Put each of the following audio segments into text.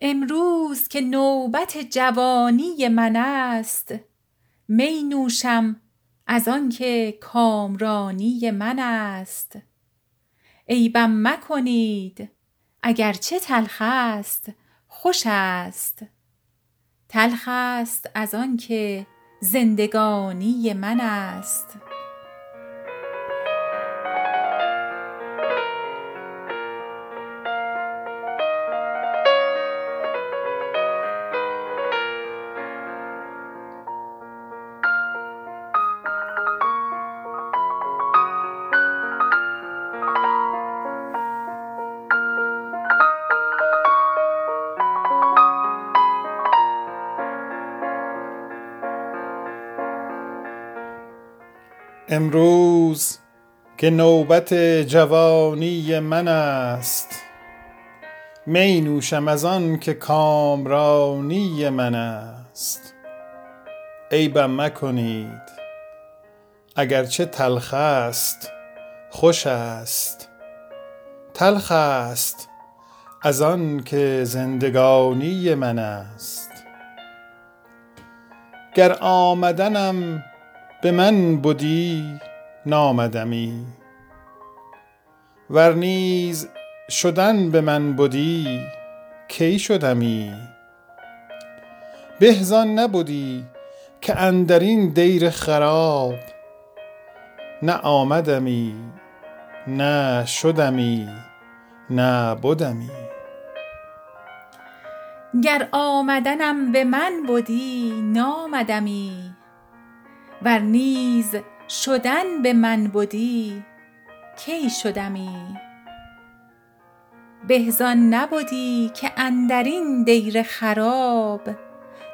امروز که نوبت جوانی من است می نوشم از آنکه کامرانی من است. عیبم مکنید اگر چه تلخ است خوش است. تلخ است از آنکه زندگانی من است. امروز که نوبت جوانی من است می نوشم از آنکه کامرانی من است. عیبم مکنید اگر چه تلخ است خوش است. تلخ است از آنکه زندگانی من است. گر آمدنم به من بدی نامدمی. ور نیز شدن به من بدی کی شدمی؟ به زان نبدی که اندرین دیر خراب نه آمدمی نه شدمی نه بدمی. گر آمدنم به من بدی نامدمی. ور نیز شدن به من بدی کی شدمی؟ به زان نبدی که اندرین دیر خراب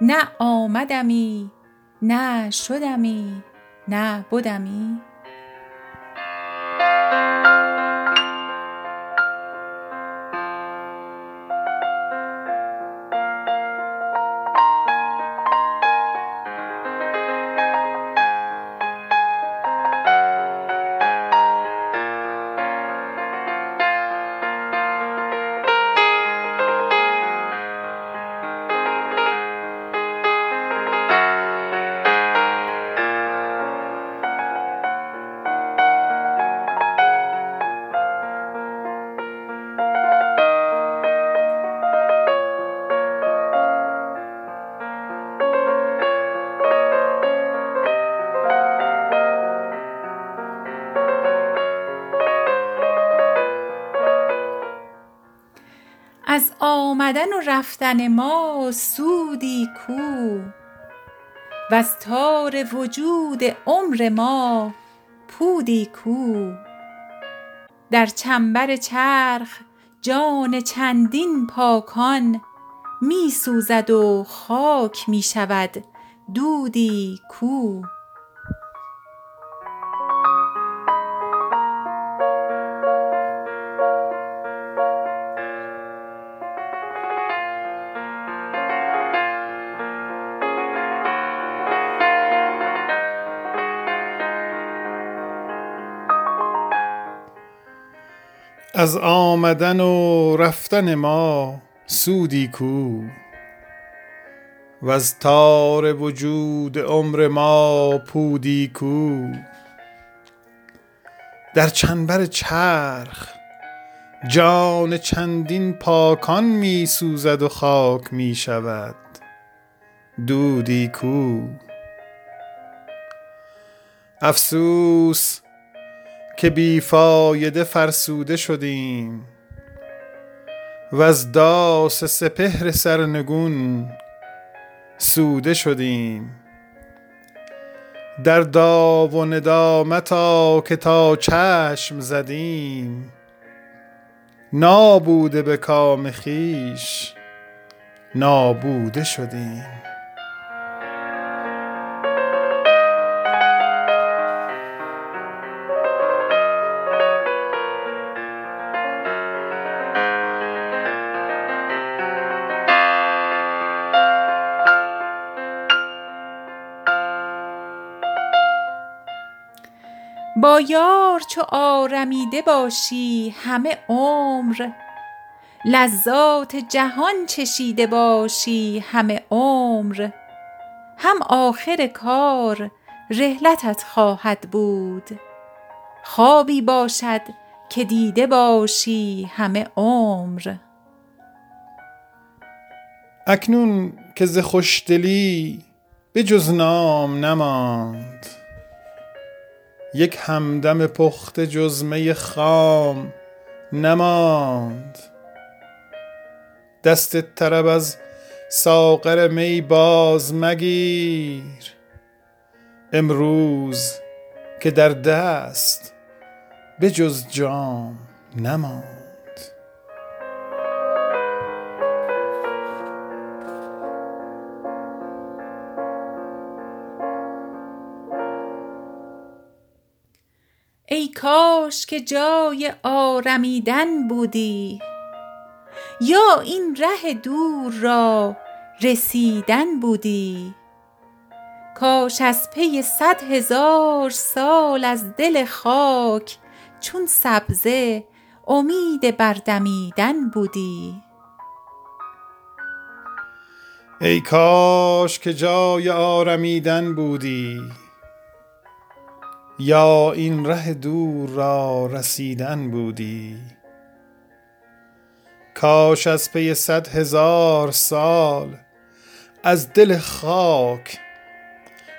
نه آمدمی نه شدمی نه بدمی؟ آمدن و رفتن ما سودی کو. وز تار وجود عمر ما پودی کو. در چنبر چرخ جان چندین پاکان می سوزد و خاک می شود دودی کو. از آمدن و رفتن ما سودی کو. وز تار وجود عمر ما پودی کو. در چنبر چرخ جان چندین پاکان می سوزد و خاک می شود دودی کو. افسوس که بی فایده فرسوده شدیم وز داس سپهر سرنگون سوده شدیم. دردا و ندامتا که تا چشم زدیم نابوده به کام خویش نابوده شدیم. با یار چو آرمیده باشی همه عمر. لذات جهان چشیده باشی همه عمر. هم آخر کار رحلتت خواهد بود. خوابی باشد که دیده باشی همه عمر. اکنون که ز خوشدلی به جز نام نماند. یک همدم پخته جز می خام نماند. دست طرب از ساغر می باز مگیر. امروز که در دست به جز جام نماند. ای کاش که جای آرمیدن بودی. یا این ره دور را رسیدن بودی. کاش از پی صد هزار سال از دل خاک چون سبزه امید بر دمیدن بودی. ای کاش که جای آرمیدن بودی. یا این ره دور را رسیدن بودی؟ کاش از پی صد هزار سال از دل خاک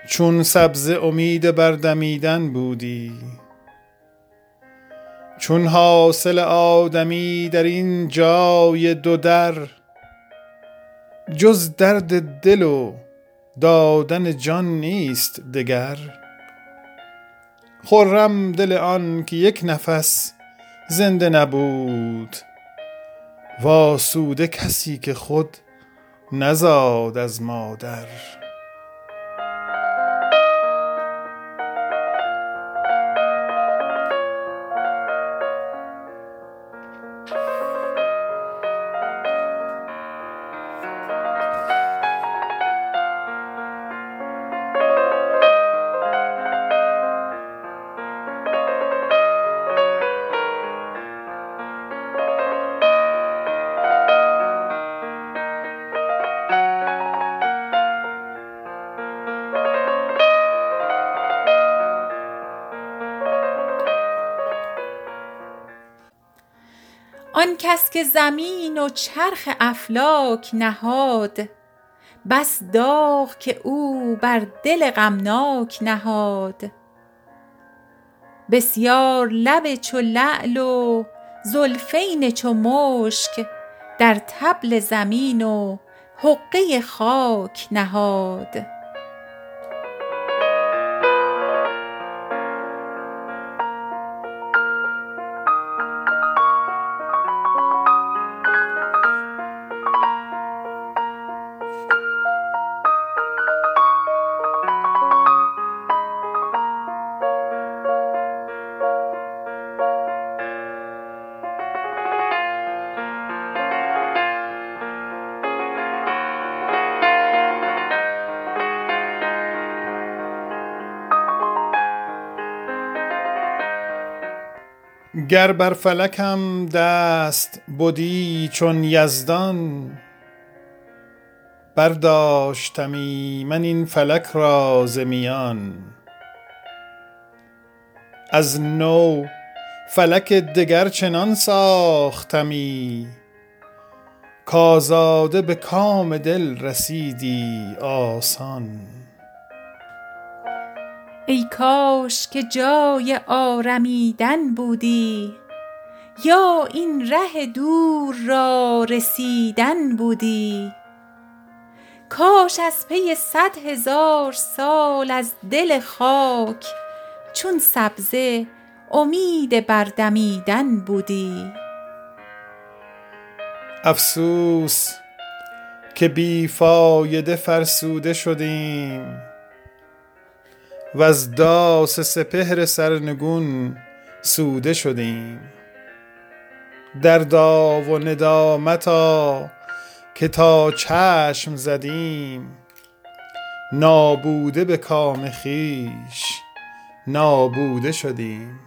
چون سبزه امید بر دمیدن بودی. چون حاصل آدمی در این جای دو در جز درد دل و دادن جان نیست دگر. خرم دل آن که یک نفس زنده نبود. وآسوده کسی که خود نزاد از مادر. کس که زمین و چرخ افلاک نهاد بس داغ که او بر دل غمناک نهاد. بسیار لب چو لعل و زلفین چو مشک در طبل زمین و حقه خاک نهاد. گر بر فلکم دست بدی چون یزدان برداشتمی من این فلک را ز میان. از نو فلک دگر چنان ساختمی کآزاده به کام دل رسیدی آسان. ای کاش که جای آرمیدن بودی یا این ره دور را رسیدن بودی. کاش از پی صد هزار سال از دل خاک چون سبزه امید بر دمیدن بودی. افسوس که بی فایده فرسوده شدیم. وز داس سپهر سرنگون سوده شدیم. دردا و ندامتا که تا چشم زدیم نابوده به کام خویش نابوده شدیم.